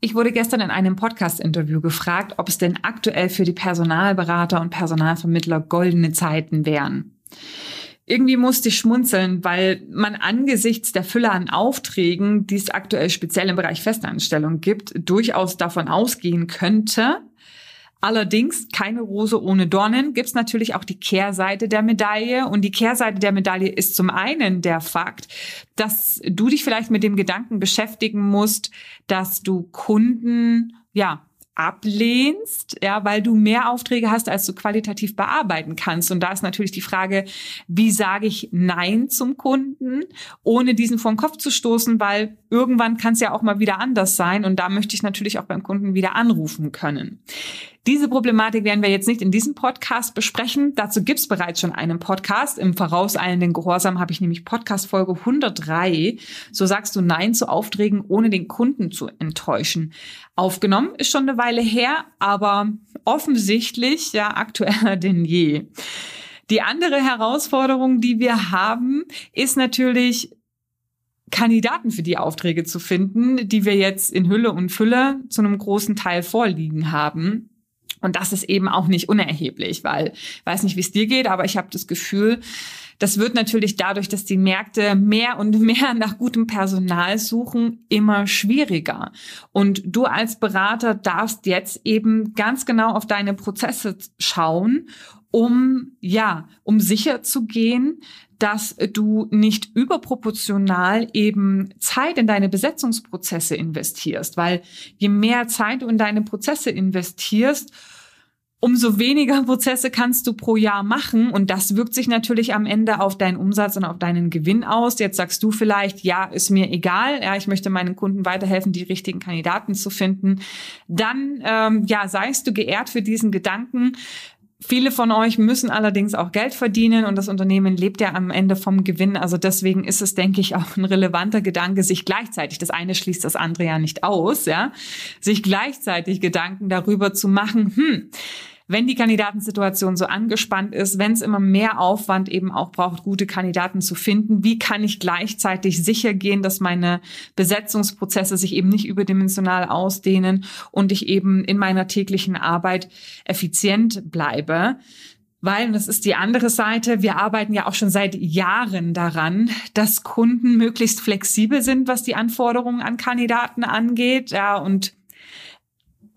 Ich wurde gestern in einem Podcast-Interview gefragt, ob es denn aktuell für die Personalberater und Personalvermittler goldene Zeiten wären. Irgendwie musste ich schmunzeln, weil man angesichts der Fülle an Aufträgen, die es aktuell speziell im Bereich Festanstellung gibt, durchaus davon ausgehen könnte, Allerdings keine Rose ohne Dornen gibt's natürlich auch die Kehrseite der Medaille. Und die Kehrseite der Medaille ist zum einen der Fakt, dass du dich vielleicht mit dem Gedanken beschäftigen musst, dass du Kunden, ja, ablehnst, ja, weil du mehr Aufträge hast, als du qualitativ bearbeiten kannst. Und da ist natürlich die Frage, wie sage ich Nein zum Kunden, ohne diesen vor den Kopf zu stoßen, weil irgendwann kann es ja auch mal wieder anders sein. Und da möchte ich natürlich auch beim Kunden wieder anrufen können. Diese Problematik werden wir jetzt nicht in diesem Podcast besprechen. Dazu gibt's bereits schon einen Podcast. Im vorauseilenden Gehorsam habe ich nämlich Podcast Folge 103. So sagst du Nein zu Aufträgen, ohne den Kunden zu enttäuschen. Aufgenommen ist schon eine Weile her, aber offensichtlich ja aktueller denn je. Die andere Herausforderung, die wir haben, ist natürlich Kandidaten für die Aufträge zu finden, die wir jetzt in Hülle und Fülle zu einem großen Teil vorliegen haben. Und das ist eben auch nicht unerheblich, weil ich weiß nicht, wie es dir geht, aber ich habe das Gefühl, das wird natürlich dadurch, dass die Märkte mehr und mehr nach gutem Personal suchen, immer schwieriger. Und du als Berater darfst jetzt eben ganz genau auf deine Prozesse schauen, um, ja, um sicher zu gehen, dass du nicht überproportional eben Zeit in deine Besetzungsprozesse investierst, weil je mehr Zeit du in deine Prozesse investierst, umso weniger Prozesse kannst du pro Jahr machen und das wirkt sich natürlich am Ende auf deinen Umsatz und auf deinen Gewinn aus. Jetzt sagst du vielleicht, ja, ist mir egal, ja, ich möchte meinen Kunden weiterhelfen, die richtigen Kandidaten zu finden. Dann, ähm, ja, seist du geehrt für diesen Gedanken. Viele von euch müssen allerdings auch Geld verdienen und das Unternehmen lebt ja am Ende vom Gewinn. Also deswegen ist es, denke ich, auch ein relevanter Gedanke, sich gleichzeitig, das eine schließt das andere ja nicht aus, ja, sich gleichzeitig Gedanken darüber zu machen, hm, wenn die Kandidatensituation so angespannt ist, wenn es immer mehr Aufwand eben auch braucht, gute Kandidaten zu finden, wie kann ich gleichzeitig sicher gehen, dass meine Besetzungsprozesse sich eben nicht überdimensional ausdehnen und ich eben in meiner täglichen Arbeit effizient bleibe? Weil, und das ist die andere Seite, wir arbeiten ja auch schon seit Jahren daran, dass Kunden möglichst flexibel sind, was die Anforderungen an Kandidaten angeht. Ja, und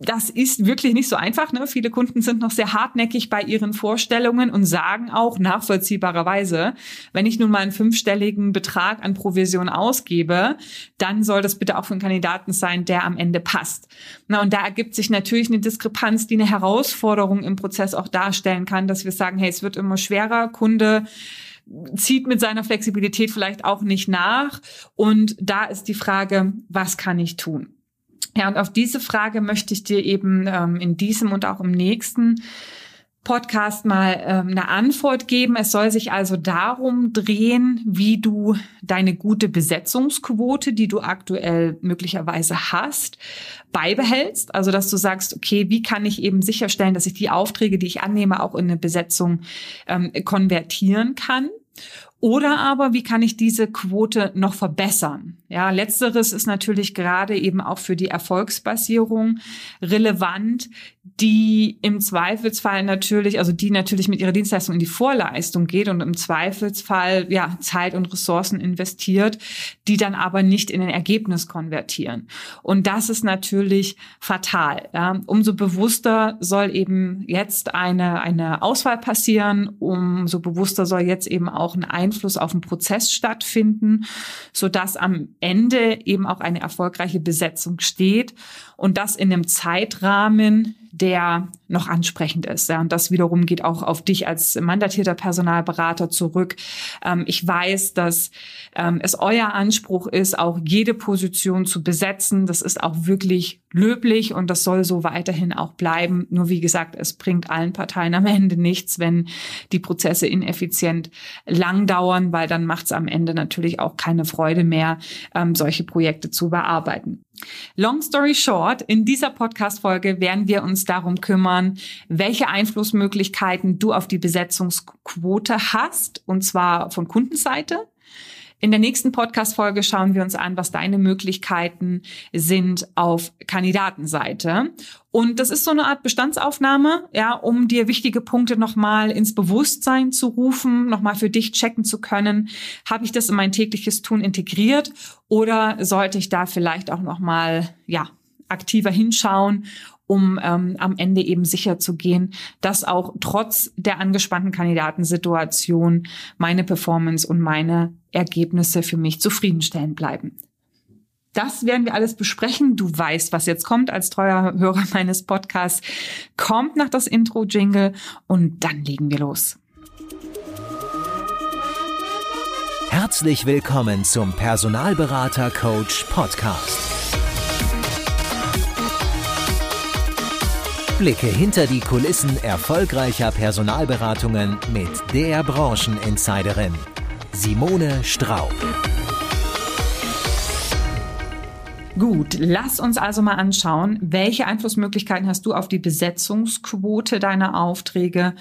das ist wirklich nicht so einfach. Ne? Viele Kunden sind noch sehr hartnäckig bei ihren Vorstellungen und sagen auch nachvollziehbarerweise, wenn ich nun mal einen fünfstelligen Betrag an Provision ausgebe, dann soll das bitte auch für einen Kandidaten sein, der am Ende passt. Na, und da ergibt sich natürlich eine Diskrepanz, die eine Herausforderung im Prozess auch darstellen kann, dass wir sagen, hey, es wird immer schwerer, Kunde zieht mit seiner Flexibilität vielleicht auch nicht nach. Und da ist die Frage, was kann ich tun? Ja, und auf diese Frage möchte ich dir eben ähm, in diesem und auch im nächsten Podcast mal ähm, eine Antwort geben. Es soll sich also darum drehen, wie du deine gute Besetzungsquote, die du aktuell möglicherweise hast, beibehältst. Also dass du sagst, okay, wie kann ich eben sicherstellen, dass ich die Aufträge, die ich annehme, auch in eine Besetzung ähm, konvertieren kann. Oder aber, wie kann ich diese Quote noch verbessern? Ja, letzteres ist natürlich gerade eben auch für die Erfolgsbasierung relevant, die im Zweifelsfall natürlich, also die natürlich mit ihrer Dienstleistung in die Vorleistung geht und im Zweifelsfall ja Zeit und Ressourcen investiert, die dann aber nicht in ein Ergebnis konvertieren. Und das ist natürlich fatal. Ja. Umso bewusster soll eben jetzt eine, eine Auswahl passieren, umso bewusster soll jetzt eben auch ein Einfluss auf den Prozess stattfinden, so am Ende eben auch eine erfolgreiche Besetzung steht und das in einem Zeitrahmen, der noch ansprechend ist. Ja, und das wiederum geht auch auf dich als mandatierter Personalberater zurück. Ähm, ich weiß, dass ähm, es euer Anspruch ist, auch jede Position zu besetzen. Das ist auch wirklich löblich und das soll so weiterhin auch bleiben. Nur wie gesagt, es bringt allen Parteien am Ende nichts, wenn die Prozesse ineffizient lang dauern, weil dann macht es am Ende natürlich auch keine Freude mehr, ähm, solche Projekte zu bearbeiten. Long story short, in dieser Podcast-Folge werden wir uns darum kümmern, welche Einflussmöglichkeiten du auf die Besetzungsquote hast, und zwar von Kundenseite. In der nächsten Podcast-Folge schauen wir uns an, was deine Möglichkeiten sind auf Kandidatenseite. Und das ist so eine Art Bestandsaufnahme, ja, um dir wichtige Punkte nochmal ins Bewusstsein zu rufen, nochmal für dich checken zu können. Habe ich das in mein tägliches Tun integriert oder sollte ich da vielleicht auch nochmal, ja, aktiver hinschauen um ähm, am Ende eben sicher zu gehen, dass auch trotz der angespannten Kandidatensituation meine Performance und meine Ergebnisse für mich zufriedenstellend bleiben. Das werden wir alles besprechen. Du weißt, was jetzt kommt als treuer Hörer meines Podcasts. Kommt nach das Intro-Jingle und dann legen wir los. Herzlich willkommen zum Personalberater Coach Podcast. Blicke hinter die Kulissen erfolgreicher Personalberatungen mit der Brancheninsiderin Simone Straub. Gut, lass uns also mal anschauen, welche Einflussmöglichkeiten hast du auf die Besetzungsquote deiner Aufträge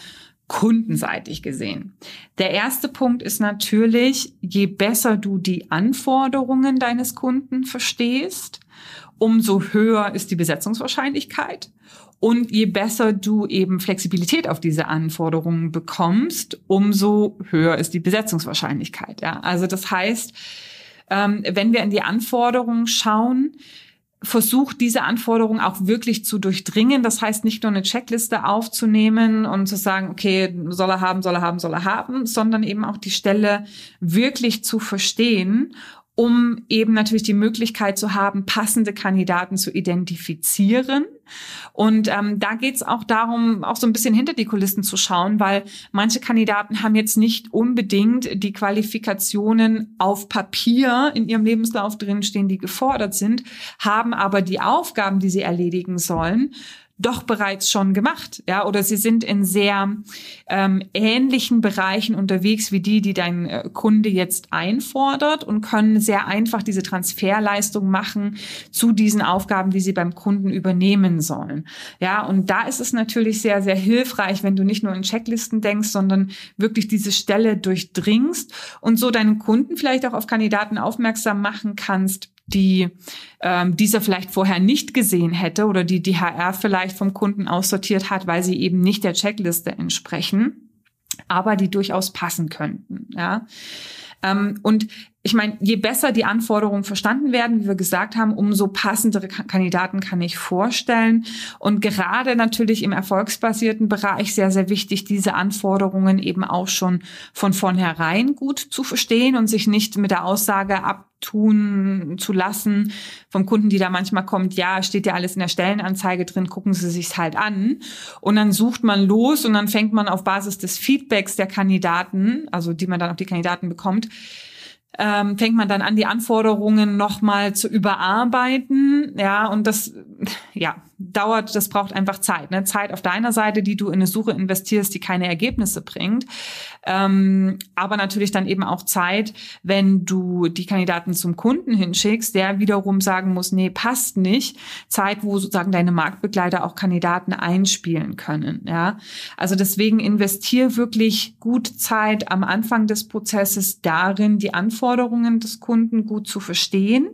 kundenseitig gesehen. Der erste Punkt ist natürlich, je besser du die Anforderungen deines Kunden verstehst, umso höher ist die Besetzungswahrscheinlichkeit und je besser du eben Flexibilität auf diese Anforderungen bekommst, umso höher ist die Besetzungswahrscheinlichkeit. Ja? Also das heißt, ähm, wenn wir in die Anforderungen schauen, versucht diese Anforderungen auch wirklich zu durchdringen. Das heißt, nicht nur eine Checkliste aufzunehmen und zu sagen, okay, soll er haben, soll er haben, soll er haben, sondern eben auch die Stelle wirklich zu verstehen um eben natürlich die Möglichkeit zu haben, passende Kandidaten zu identifizieren. Und ähm, da geht es auch darum, auch so ein bisschen hinter die Kulissen zu schauen, weil manche Kandidaten haben jetzt nicht unbedingt die Qualifikationen auf Papier in ihrem Lebenslauf drinstehen, die gefordert sind, haben aber die Aufgaben, die sie erledigen sollen, doch bereits schon gemacht, ja, oder sie sind in sehr ähm, ähnlichen Bereichen unterwegs wie die, die dein äh, Kunde jetzt einfordert und können sehr einfach diese Transferleistung machen zu diesen Aufgaben, die sie beim Kunden übernehmen sollen. Ja, und da ist es natürlich sehr, sehr hilfreich, wenn du nicht nur in Checklisten denkst, sondern wirklich diese Stelle durchdringst und so deinen Kunden vielleicht auch auf Kandidaten aufmerksam machen kannst, die ähm, dieser vielleicht vorher nicht gesehen hätte oder die die HR vielleicht vom Kunden aussortiert hat, weil sie eben nicht der Checkliste entsprechen, aber die durchaus passen könnten. Ja. Ähm, und ich meine, je besser die Anforderungen verstanden werden, wie wir gesagt haben, umso passendere Kandidaten kann ich vorstellen. Und gerade natürlich im erfolgsbasierten Bereich sehr, sehr wichtig, diese Anforderungen eben auch schon von vornherein gut zu verstehen und sich nicht mit der Aussage abtun zu lassen vom Kunden, die da manchmal kommt, ja, steht ja alles in der Stellenanzeige drin, gucken Sie sich's halt an. Und dann sucht man los und dann fängt man auf Basis des Feedbacks der Kandidaten, also die man dann auf die Kandidaten bekommt, ähm, fängt man dann an, die Anforderungen nochmal zu überarbeiten. Ja, und das, ja, dauert, das braucht einfach Zeit. Ne? Zeit auf deiner Seite, die du in eine Suche investierst, die keine Ergebnisse bringt. Ähm, aber natürlich dann eben auch Zeit, wenn du die Kandidaten zum Kunden hinschickst, der wiederum sagen muss, nee, passt nicht. Zeit, wo sozusagen deine Marktbegleiter auch Kandidaten einspielen können. Ja, also deswegen investier wirklich gut Zeit am Anfang des Prozesses darin, die Anforderungen des Kunden gut zu verstehen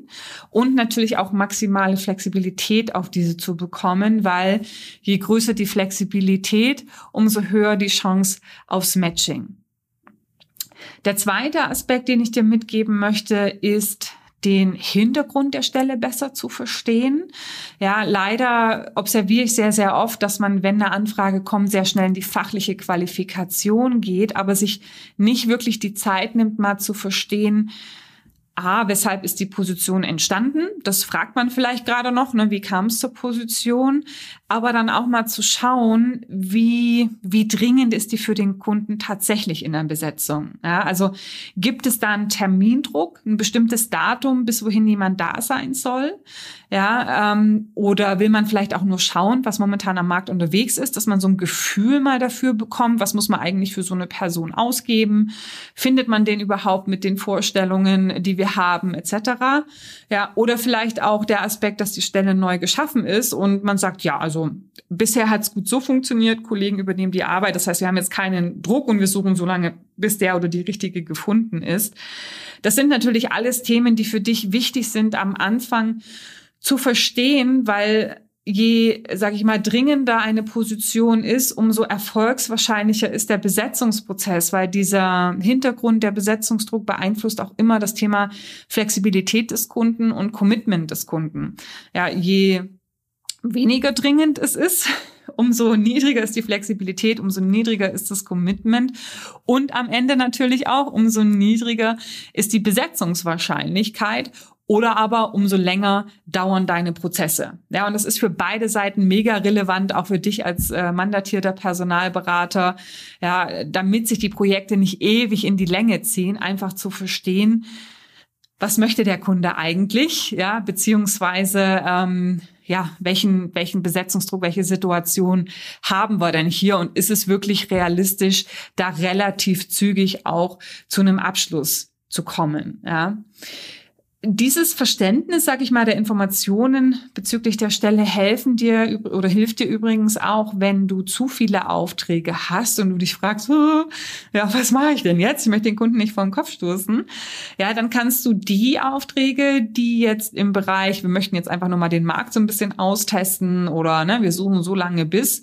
und natürlich auch maximale Flexibilität auf diese zu bekommen bekommen, weil je größer die Flexibilität, umso höher die Chance aufs Matching. Der zweite Aspekt, den ich dir mitgeben möchte, ist, den Hintergrund der Stelle besser zu verstehen. Ja, leider observiere ich sehr, sehr oft, dass man, wenn eine Anfrage kommt, sehr schnell in die fachliche Qualifikation geht, aber sich nicht wirklich die Zeit nimmt, mal zu verstehen, A, weshalb ist die Position entstanden? Das fragt man vielleicht gerade noch, ne? wie kam es zur Position? Aber dann auch mal zu schauen, wie, wie dringend ist die für den Kunden tatsächlich in der Besetzung? Ja, also gibt es da einen Termindruck, ein bestimmtes Datum, bis wohin jemand da sein soll? Ja, ähm, oder will man vielleicht auch nur schauen, was momentan am Markt unterwegs ist, dass man so ein Gefühl mal dafür bekommt, was muss man eigentlich für so eine Person ausgeben? Findet man den überhaupt mit den Vorstellungen, die wir haben, etc. Ja, oder vielleicht auch der Aspekt, dass die Stelle neu geschaffen ist und man sagt, ja, also bisher hat es gut so funktioniert, Kollegen übernehmen die Arbeit. Das heißt, wir haben jetzt keinen Druck und wir suchen so lange, bis der oder die richtige gefunden ist. Das sind natürlich alles Themen, die für dich wichtig sind am Anfang zu verstehen, weil je, sage ich mal, dringender eine Position ist, umso erfolgswahrscheinlicher ist der Besetzungsprozess, weil dieser Hintergrund, der Besetzungsdruck beeinflusst auch immer das Thema Flexibilität des Kunden und Commitment des Kunden. Ja, je weniger dringend es ist, umso niedriger ist die Flexibilität, umso niedriger ist das Commitment und am Ende natürlich auch umso niedriger ist die Besetzungswahrscheinlichkeit oder aber umso länger dauern deine Prozesse. Ja, und das ist für beide Seiten mega relevant, auch für dich als äh, mandatierter Personalberater, ja, damit sich die Projekte nicht ewig in die Länge ziehen, einfach zu verstehen, was möchte der Kunde eigentlich, ja, beziehungsweise ähm, ja, welchen, welchen Besetzungsdruck, welche Situation haben wir denn hier? Und ist es wirklich realistisch, da relativ zügig auch zu einem Abschluss zu kommen, ja dieses Verständnis, sag ich mal, der Informationen bezüglich der Stelle helfen dir oder hilft dir übrigens auch, wenn du zu viele Aufträge hast und du dich fragst, ja, was mache ich denn jetzt? Ich möchte den Kunden nicht vor den Kopf stoßen. Ja, dann kannst du die Aufträge, die jetzt im Bereich, wir möchten jetzt einfach nur mal den Markt so ein bisschen austesten oder ne, wir suchen so lange bis,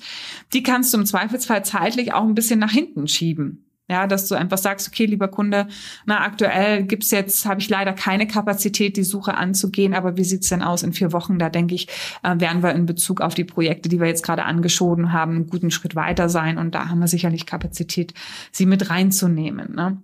die kannst du im Zweifelsfall zeitlich auch ein bisschen nach hinten schieben. Ja, dass du einfach sagst, okay, lieber Kunde, na, aktuell gibt's jetzt, habe ich leider keine Kapazität, die Suche anzugehen, aber wie sieht's denn aus in vier Wochen? Da denke ich, äh, werden wir in Bezug auf die Projekte, die wir jetzt gerade angeschoben haben, einen guten Schritt weiter sein. Und da haben wir sicherlich Kapazität, sie mit reinzunehmen. Ne?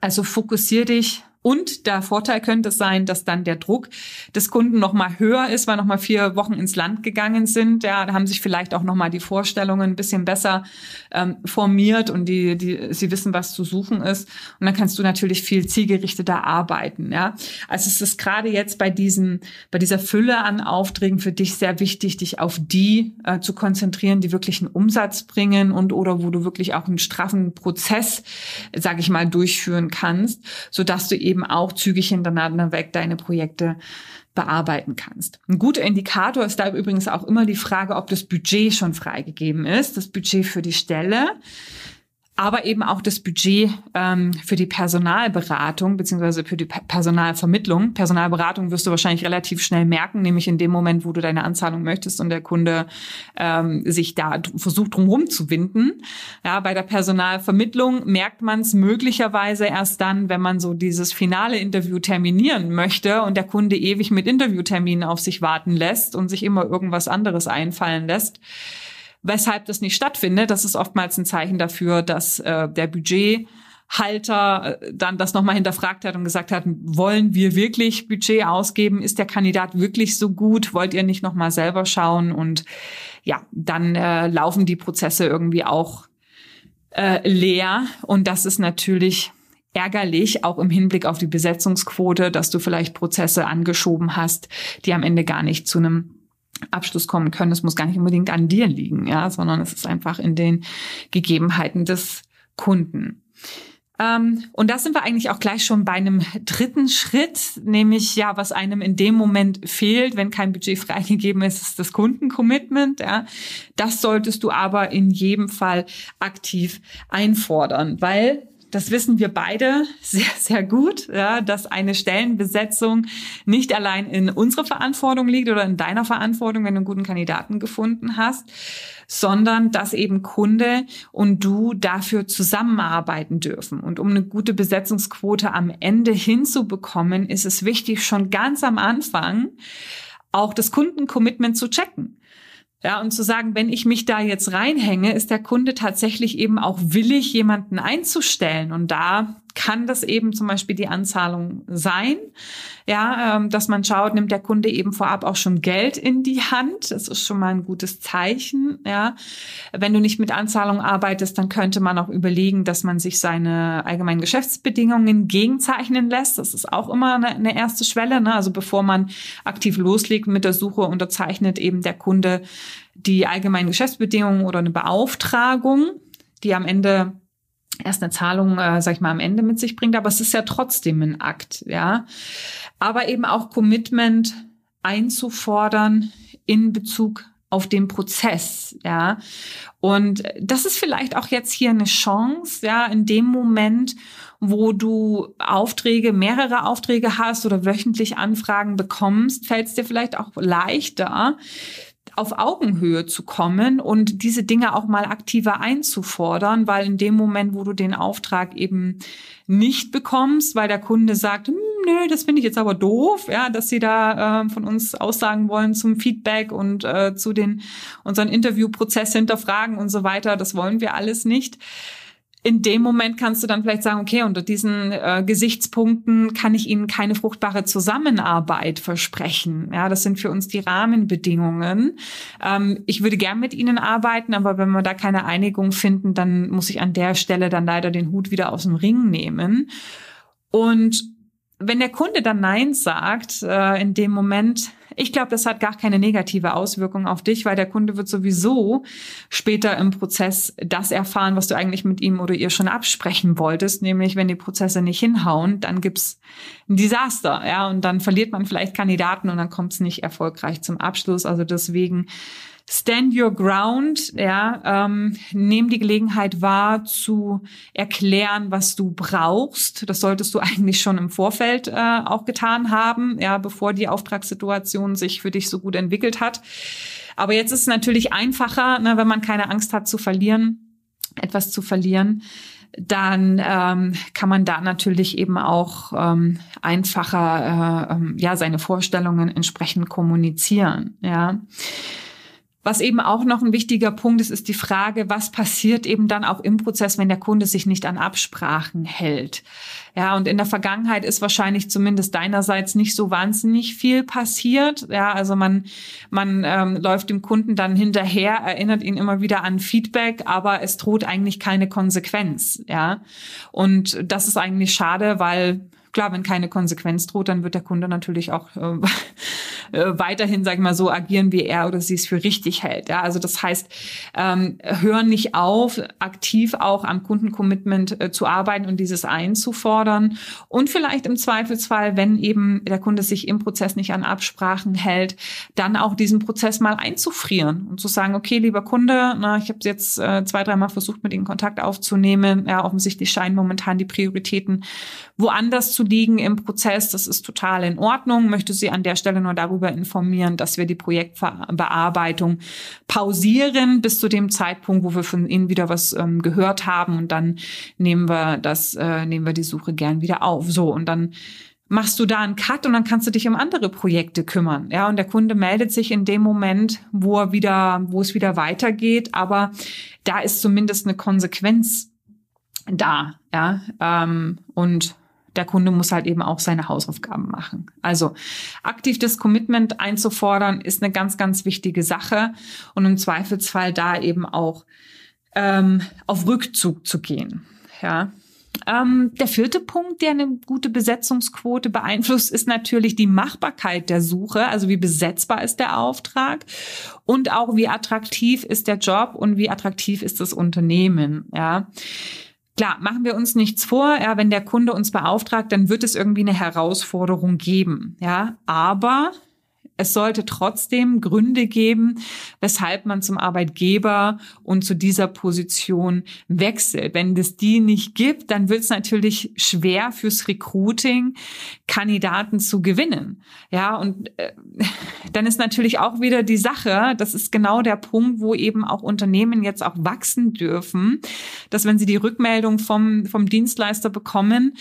Also fokussier dich und der Vorteil könnte sein, dass dann der Druck des Kunden noch mal höher ist, weil noch mal vier Wochen ins Land gegangen sind. Ja, da haben sich vielleicht auch noch mal die Vorstellungen ein bisschen besser ähm, formiert und die, die, sie wissen, was zu suchen ist. Und dann kannst du natürlich viel zielgerichteter arbeiten. Ja, also es ist gerade jetzt bei diesen, bei dieser Fülle an Aufträgen für dich sehr wichtig, dich auf die äh, zu konzentrieren, die wirklich einen Umsatz bringen und oder wo du wirklich auch einen straffen Prozess, sage ich mal, durchführen kannst, so dass du eben eben auch zügig hintereinander weg deine Projekte bearbeiten kannst. Ein guter Indikator ist da übrigens auch immer die Frage, ob das Budget schon freigegeben ist, das Budget für die Stelle aber eben auch das Budget ähm, für die Personalberatung beziehungsweise für die Personalvermittlung. Personalberatung wirst du wahrscheinlich relativ schnell merken, nämlich in dem Moment, wo du deine Anzahlung möchtest und der Kunde ähm, sich da versucht drumherum zu winden. Ja, bei der Personalvermittlung merkt man es möglicherweise erst dann, wenn man so dieses finale Interview terminieren möchte und der Kunde ewig mit Interviewterminen auf sich warten lässt und sich immer irgendwas anderes einfallen lässt weshalb das nicht stattfindet. Das ist oftmals ein Zeichen dafür, dass äh, der Budgethalter äh, dann das nochmal hinterfragt hat und gesagt hat, wollen wir wirklich Budget ausgeben? Ist der Kandidat wirklich so gut? Wollt ihr nicht nochmal selber schauen? Und ja, dann äh, laufen die Prozesse irgendwie auch äh, leer. Und das ist natürlich ärgerlich, auch im Hinblick auf die Besetzungsquote, dass du vielleicht Prozesse angeschoben hast, die am Ende gar nicht zu einem Abschluss kommen können. Es muss gar nicht unbedingt an dir liegen, ja, sondern es ist einfach in den Gegebenheiten des Kunden. Ähm, und da sind wir eigentlich auch gleich schon bei einem dritten Schritt, nämlich ja, was einem in dem Moment fehlt, wenn kein Budget freigegeben ist, ist das Kundencommitment. Ja. Das solltest du aber in jedem Fall aktiv einfordern, weil das wissen wir beide sehr, sehr gut, ja, dass eine Stellenbesetzung nicht allein in unserer Verantwortung liegt oder in deiner Verantwortung, wenn du einen guten Kandidaten gefunden hast, sondern dass eben Kunde und du dafür zusammenarbeiten dürfen. Und um eine gute Besetzungsquote am Ende hinzubekommen, ist es wichtig, schon ganz am Anfang auch das Kundencommitment zu checken. Ja, und zu sagen, wenn ich mich da jetzt reinhänge, ist der Kunde tatsächlich eben auch willig, jemanden einzustellen. Und da kann das eben zum Beispiel die Anzahlung sein. Ja, ähm, dass man schaut, nimmt der Kunde eben vorab auch schon Geld in die Hand. Das ist schon mal ein gutes Zeichen. Ja, wenn du nicht mit Anzahlung arbeitest, dann könnte man auch überlegen, dass man sich seine allgemeinen Geschäftsbedingungen gegenzeichnen lässt. Das ist auch immer eine, eine erste Schwelle. Ne? Also bevor man aktiv loslegt mit der Suche, unterzeichnet eben der Kunde die allgemeinen Geschäftsbedingungen oder eine Beauftragung, die am Ende erst eine Zahlung, äh, sag ich mal, am Ende mit sich bringt, aber es ist ja trotzdem ein Akt, ja. Aber eben auch Commitment einzufordern in Bezug auf den Prozess, ja. Und das ist vielleicht auch jetzt hier eine Chance, ja, in dem Moment, wo du Aufträge, mehrere Aufträge hast oder wöchentlich Anfragen bekommst, fällt es dir vielleicht auch leichter, auf Augenhöhe zu kommen und diese Dinge auch mal aktiver einzufordern, weil in dem Moment, wo du den Auftrag eben nicht bekommst, weil der Kunde sagt, hm, nö, das finde ich jetzt aber doof, ja, dass sie da äh, von uns aussagen wollen zum Feedback und äh, zu den unseren Interviewprozess hinterfragen und so weiter, das wollen wir alles nicht in dem Moment kannst du dann vielleicht sagen, okay, unter diesen äh, Gesichtspunkten kann ich Ihnen keine fruchtbare Zusammenarbeit versprechen. Ja, das sind für uns die Rahmenbedingungen. Ähm, ich würde gern mit Ihnen arbeiten, aber wenn wir da keine Einigung finden, dann muss ich an der Stelle dann leider den Hut wieder aus dem Ring nehmen. Und wenn der Kunde dann Nein sagt, äh, in dem Moment, ich glaube, das hat gar keine negative Auswirkung auf dich, weil der Kunde wird sowieso später im Prozess das erfahren, was du eigentlich mit ihm oder ihr schon absprechen wolltest, nämlich wenn die Prozesse nicht hinhauen, dann gibt's ein Desaster, ja, und dann verliert man vielleicht Kandidaten und dann kommt es nicht erfolgreich zum Abschluss. Also deswegen Stand your ground, ja, ähm, nehm die Gelegenheit wahr zu erklären, was du brauchst. Das solltest du eigentlich schon im Vorfeld äh, auch getan haben, ja, bevor die Auftragssituation sich für dich so gut entwickelt hat. Aber jetzt ist es natürlich einfacher, ne, wenn man keine Angst hat zu verlieren, etwas zu verlieren dann ähm, kann man da natürlich eben auch ähm, einfacher äh, ähm, ja seine Vorstellungen entsprechend kommunizieren. Ja. Was eben auch noch ein wichtiger Punkt ist, ist die Frage, was passiert eben dann auch im Prozess, wenn der Kunde sich nicht an Absprachen hält. Ja, und in der Vergangenheit ist wahrscheinlich zumindest deinerseits nicht so wahnsinnig viel passiert. Ja, also man, man ähm, läuft dem Kunden dann hinterher, erinnert ihn immer wieder an Feedback, aber es droht eigentlich keine Konsequenz. Ja, und das ist eigentlich schade, weil klar, wenn keine Konsequenz droht, dann wird der Kunde natürlich auch äh, äh, weiterhin, sag ich mal, so agieren, wie er oder sie es für richtig hält. Ja, also das heißt, ähm, hören nicht auf, aktiv auch am Kundencommitment äh, zu arbeiten und dieses einzufordern und vielleicht im Zweifelsfall, wenn eben der Kunde sich im Prozess nicht an Absprachen hält, dann auch diesen Prozess mal einzufrieren und zu sagen, okay, lieber Kunde, na, ich habe jetzt äh, zwei, dreimal versucht, mit Ihnen Kontakt aufzunehmen. Ja, offensichtlich scheinen momentan die Prioritäten woanders zu liegen im Prozess. Das ist total in Ordnung. Möchte Sie an der Stelle nur darüber informieren, dass wir die Projektbearbeitung pausieren bis zu dem Zeitpunkt, wo wir von Ihnen wieder was ähm, gehört haben und dann nehmen wir das, äh, nehmen wir die Suche gern wieder auf. So und dann machst du da einen Cut und dann kannst du dich um andere Projekte kümmern. Ja, und der Kunde meldet sich in dem Moment, wo er wieder, wo es wieder weitergeht, aber da ist zumindest eine Konsequenz da, ja, ähm, und der Kunde muss halt eben auch seine Hausaufgaben machen. Also aktiv das Commitment einzufordern ist eine ganz, ganz wichtige Sache und im Zweifelsfall da eben auch ähm, auf Rückzug zu gehen. Ja. Ähm, der vierte Punkt, der eine gute Besetzungsquote beeinflusst, ist natürlich die Machbarkeit der Suche. Also wie besetzbar ist der Auftrag und auch wie attraktiv ist der Job und wie attraktiv ist das Unternehmen. Ja. Klar, machen wir uns nichts vor, ja, wenn der Kunde uns beauftragt, dann wird es irgendwie eine Herausforderung geben, ja, aber es sollte trotzdem Gründe geben, weshalb man zum Arbeitgeber und zu dieser Position wechselt. Wenn es die nicht gibt, dann wird es natürlich schwer fürs Recruiting, Kandidaten zu gewinnen. Ja, und äh, dann ist natürlich auch wieder die Sache, das ist genau der Punkt, wo eben auch Unternehmen jetzt auch wachsen dürfen, dass wenn sie die Rückmeldung vom, vom Dienstleister bekommen,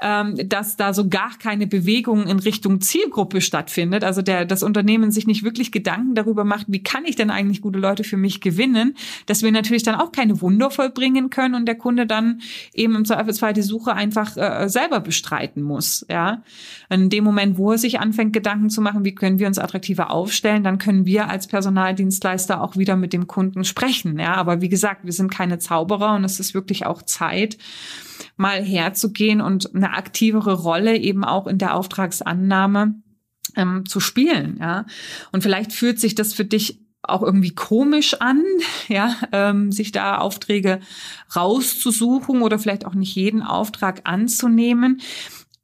ähm, dass da so gar keine Bewegung in Richtung Zielgruppe stattfindet. Also der, das Unternehmen sich nicht wirklich Gedanken darüber macht, wie kann ich denn eigentlich gute Leute für mich gewinnen, dass wir natürlich dann auch keine Wunder vollbringen können und der Kunde dann eben im Zweifelsfall die Suche einfach äh, selber bestreiten muss. Ja, in dem Moment, wo er sich anfängt, Gedanken zu machen, wie können wir uns attraktiver aufstellen, dann können wir als Personaldienstleister auch wieder mit dem Kunden sprechen. Ja, aber wie gesagt, wir sind keine Zauberer und es ist wirklich auch Zeit, mal herzugehen und eine aktivere Rolle eben auch in der Auftragsannahme ähm, zu spielen. Ja, und vielleicht fühlt sich das für dich auch irgendwie komisch an, ja, ähm, sich da Aufträge rauszusuchen oder vielleicht auch nicht jeden Auftrag anzunehmen.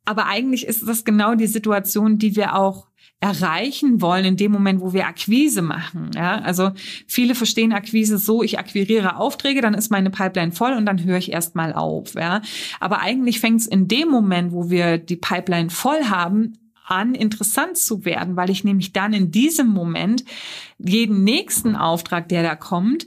Aber eigentlich ist das genau die Situation, die wir auch erreichen wollen in dem Moment, wo wir Akquise machen. Ja, also viele verstehen Akquise so, ich akquiriere Aufträge, dann ist meine Pipeline voll und dann höre ich erstmal auf. Ja, aber eigentlich fängt es in dem Moment, wo wir die Pipeline voll haben, an, interessant zu werden, weil ich nämlich dann in diesem Moment jeden nächsten Auftrag, der da kommt,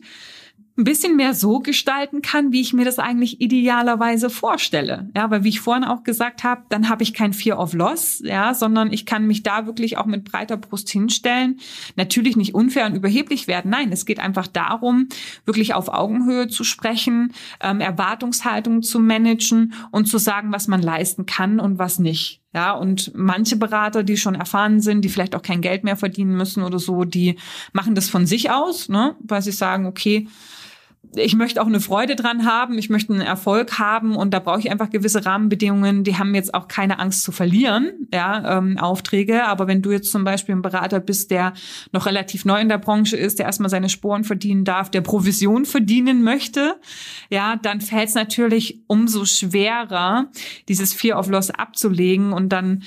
ein bisschen mehr so gestalten kann, wie ich mir das eigentlich idealerweise vorstelle. Ja, weil wie ich vorhin auch gesagt habe, dann habe ich kein Fear of Loss, ja, sondern ich kann mich da wirklich auch mit breiter Brust hinstellen. Natürlich nicht unfair und überheblich werden. Nein, es geht einfach darum, wirklich auf Augenhöhe zu sprechen, ähm, Erwartungshaltung zu managen und zu sagen, was man leisten kann und was nicht. Ja, und manche Berater, die schon erfahren sind, die vielleicht auch kein Geld mehr verdienen müssen oder so, die machen das von sich aus, ne, weil sie sagen, okay, ich möchte auch eine Freude dran haben, ich möchte einen Erfolg haben und da brauche ich einfach gewisse Rahmenbedingungen, die haben jetzt auch keine Angst zu verlieren, ja, ähm, Aufträge. Aber wenn du jetzt zum Beispiel ein Berater bist, der noch relativ neu in der Branche ist, der erstmal seine Sporen verdienen darf, der Provision verdienen möchte, ja, dann fällt es natürlich umso schwerer, dieses Fear of Loss abzulegen und dann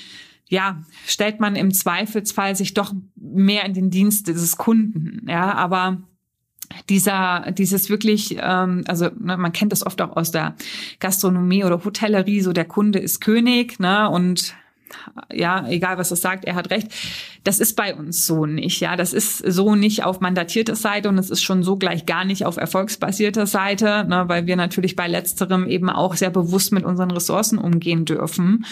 ja, stellt man im Zweifelsfall sich doch mehr in den Dienst des Kunden. Ja, aber dieser, dieses wirklich, ähm, also ne, man kennt das oft auch aus der Gastronomie oder Hotellerie, so der Kunde ist König, ne, und ja, egal was er sagt, er hat recht. Das ist bei uns so nicht, ja. Das ist so nicht auf mandatierter Seite und es ist schon so gleich gar nicht auf erfolgsbasierter Seite, ne, weil wir natürlich bei letzterem eben auch sehr bewusst mit unseren Ressourcen umgehen dürfen.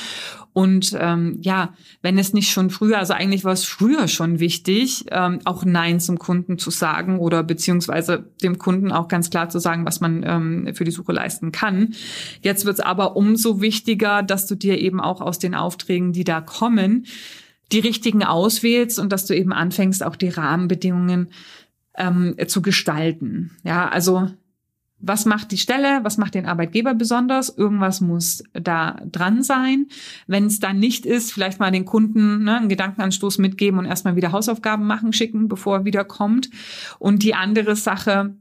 Und ähm, ja, wenn es nicht schon früher, also eigentlich war es früher schon wichtig, ähm, auch Nein zum Kunden zu sagen oder beziehungsweise dem Kunden auch ganz klar zu sagen, was man ähm, für die Suche leisten kann. Jetzt wird es aber umso wichtiger, dass du dir eben auch aus den Aufträgen, die da kommen, die richtigen auswählst und dass du eben anfängst, auch die Rahmenbedingungen ähm, zu gestalten. Ja, also was macht die Stelle, was macht den Arbeitgeber besonders? Irgendwas muss da dran sein. Wenn es dann nicht ist, vielleicht mal den Kunden ne, einen Gedankenanstoß mitgeben und erstmal wieder Hausaufgaben machen, schicken, bevor er wieder kommt. Und die andere Sache,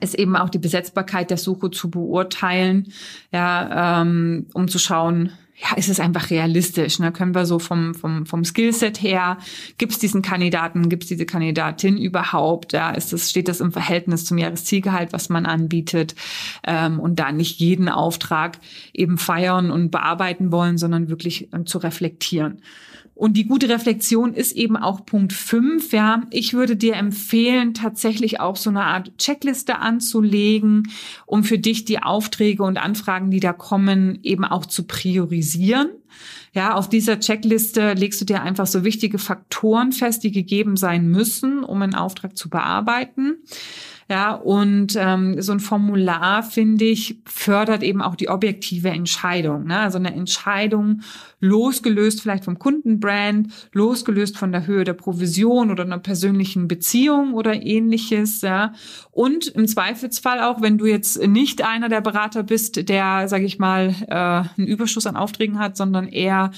ist eben auch die Besetzbarkeit der Suche zu beurteilen, ja, ähm, um zu schauen, ja, ist es einfach realistisch? Ne? Können wir so vom, vom, vom Skillset her, gibt es diesen Kandidaten, gibt es diese Kandidatin überhaupt? Ja, ist das, steht das im Verhältnis zum Jahreszielgehalt, was man anbietet? Ähm, und da nicht jeden Auftrag eben feiern und bearbeiten wollen, sondern wirklich äh, zu reflektieren. Und die gute Reflexion ist eben auch Punkt fünf. Ja, ich würde dir empfehlen, tatsächlich auch so eine Art Checkliste anzulegen, um für dich die Aufträge und Anfragen, die da kommen, eben auch zu priorisieren. Ja, auf dieser Checkliste legst du dir einfach so wichtige Faktoren fest, die gegeben sein müssen, um einen Auftrag zu bearbeiten. Ja, und ähm, so ein Formular, finde ich, fördert eben auch die objektive Entscheidung. Ne? Also eine Entscheidung losgelöst vielleicht vom Kundenbrand, losgelöst von der Höhe der Provision oder einer persönlichen Beziehung oder ähnliches. Ja? Und im Zweifelsfall auch, wenn du jetzt nicht einer der Berater bist, der, sage ich mal, äh, einen Überschuss an Aufträgen hat, sondern eher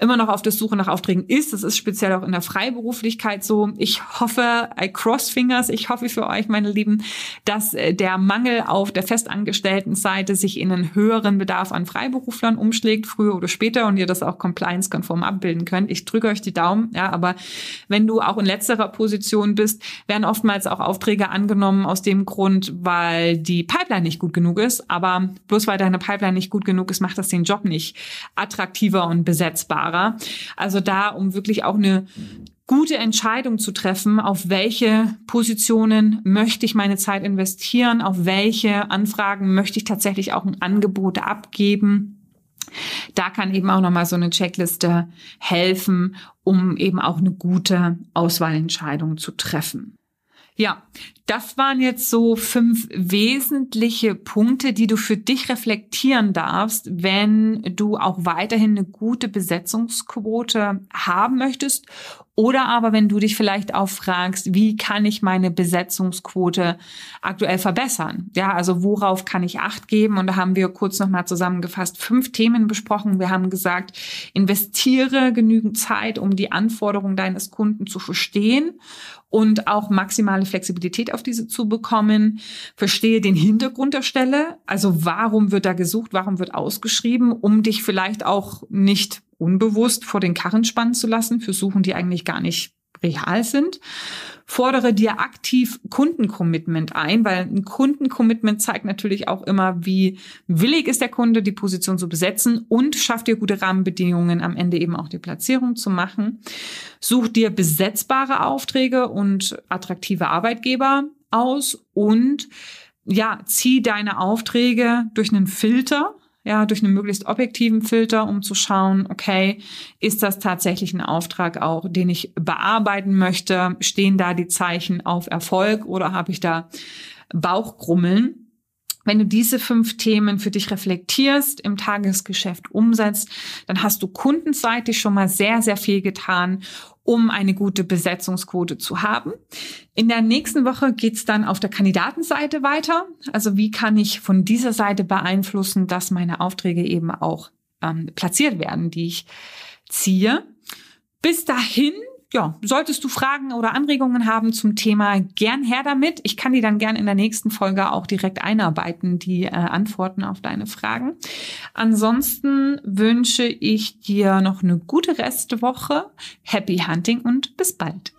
immer noch auf der Suche nach Aufträgen ist. Das ist speziell auch in der Freiberuflichkeit so. Ich hoffe, I cross fingers, ich hoffe für euch, meine Lieben, dass äh, der Mangel auf der festangestellten Seite sich in einen höheren Bedarf an Freiberuflern umschlägt, früher oder später, und ihr das auch compliance-konform abbilden könnt. Ich drücke euch die Daumen, ja, aber wenn du auch in letzterer Position bist, werden oftmals auch Aufträge angenommen aus dem Grund, weil die Pipeline nicht gut genug ist. Aber bloß weil deine Pipeline nicht gut genug ist, macht das den Job nicht attraktiver und besetzbar klarer. Also da, um wirklich auch eine gute Entscheidung zu treffen, auf welche Positionen möchte ich meine Zeit investieren, auf welche Anfragen möchte ich tatsächlich auch ein Angebot abgeben. Da kann eben auch nochmal so eine Checkliste helfen, um eben auch eine gute Auswahlentscheidung zu treffen. Ja, das waren jetzt so fünf wesentliche Punkte, die du für dich reflektieren darfst, wenn du auch weiterhin eine gute Besetzungsquote haben möchtest Oder aber, wenn du dich vielleicht auch fragst, wie kann ich meine Besetzungsquote aktuell verbessern? Ja, also worauf kann ich Acht geben? Und da haben wir kurz nochmal zusammengefasst fünf Themen besprochen. Wir haben gesagt, investiere genügend Zeit, um die Anforderungen deines Kunden zu verstehen und auch maximale Flexibilität auf diese zu bekommen. Verstehe den Hintergrund der Stelle. Also warum wird da gesucht? Warum wird ausgeschrieben? Um dich vielleicht auch nicht unbewusst vor den Karren spannen zu lassen für Suchen, die eigentlich gar nicht real sind. Fordere dir aktiv Kundencommitment ein, weil ein Kundencommitment zeigt natürlich auch immer, wie willig ist der Kunde, die Position zu besetzen und schafft dir gute Rahmenbedingungen, am Ende eben auch die Platzierung zu machen. Such dir besetzbare Aufträge und attraktive Arbeitgeber aus und ja, zieh deine Aufträge durch einen Filter ja, durch einen möglichst objektiven Filter, um zu schauen, okay, ist das tatsächlich ein Auftrag auch, den ich bearbeiten möchte? Stehen da die Zeichen auf Erfolg oder habe ich da Bauchgrummeln? Wenn du diese fünf Themen für dich reflektierst, im Tagesgeschäft umsetzt, dann hast du kundenseitig schon mal sehr, sehr viel getan, um eine gute Besetzungsquote zu haben. In der nächsten Woche geht's dann auf der Kandidatenseite weiter. Also wie kann ich von dieser Seite beeinflussen, dass meine Aufträge eben auch ähm, platziert werden, die ich ziehe. Bis dahin ja, solltest du Fragen oder Anregungen haben zum Thema, gern her damit. Ich kann die dann gern in der nächsten Folge auch direkt einarbeiten, die äh, Antworten auf deine Fragen. Ansonsten wünsche ich dir noch eine gute Restwoche, Happy Hunting und bis bald.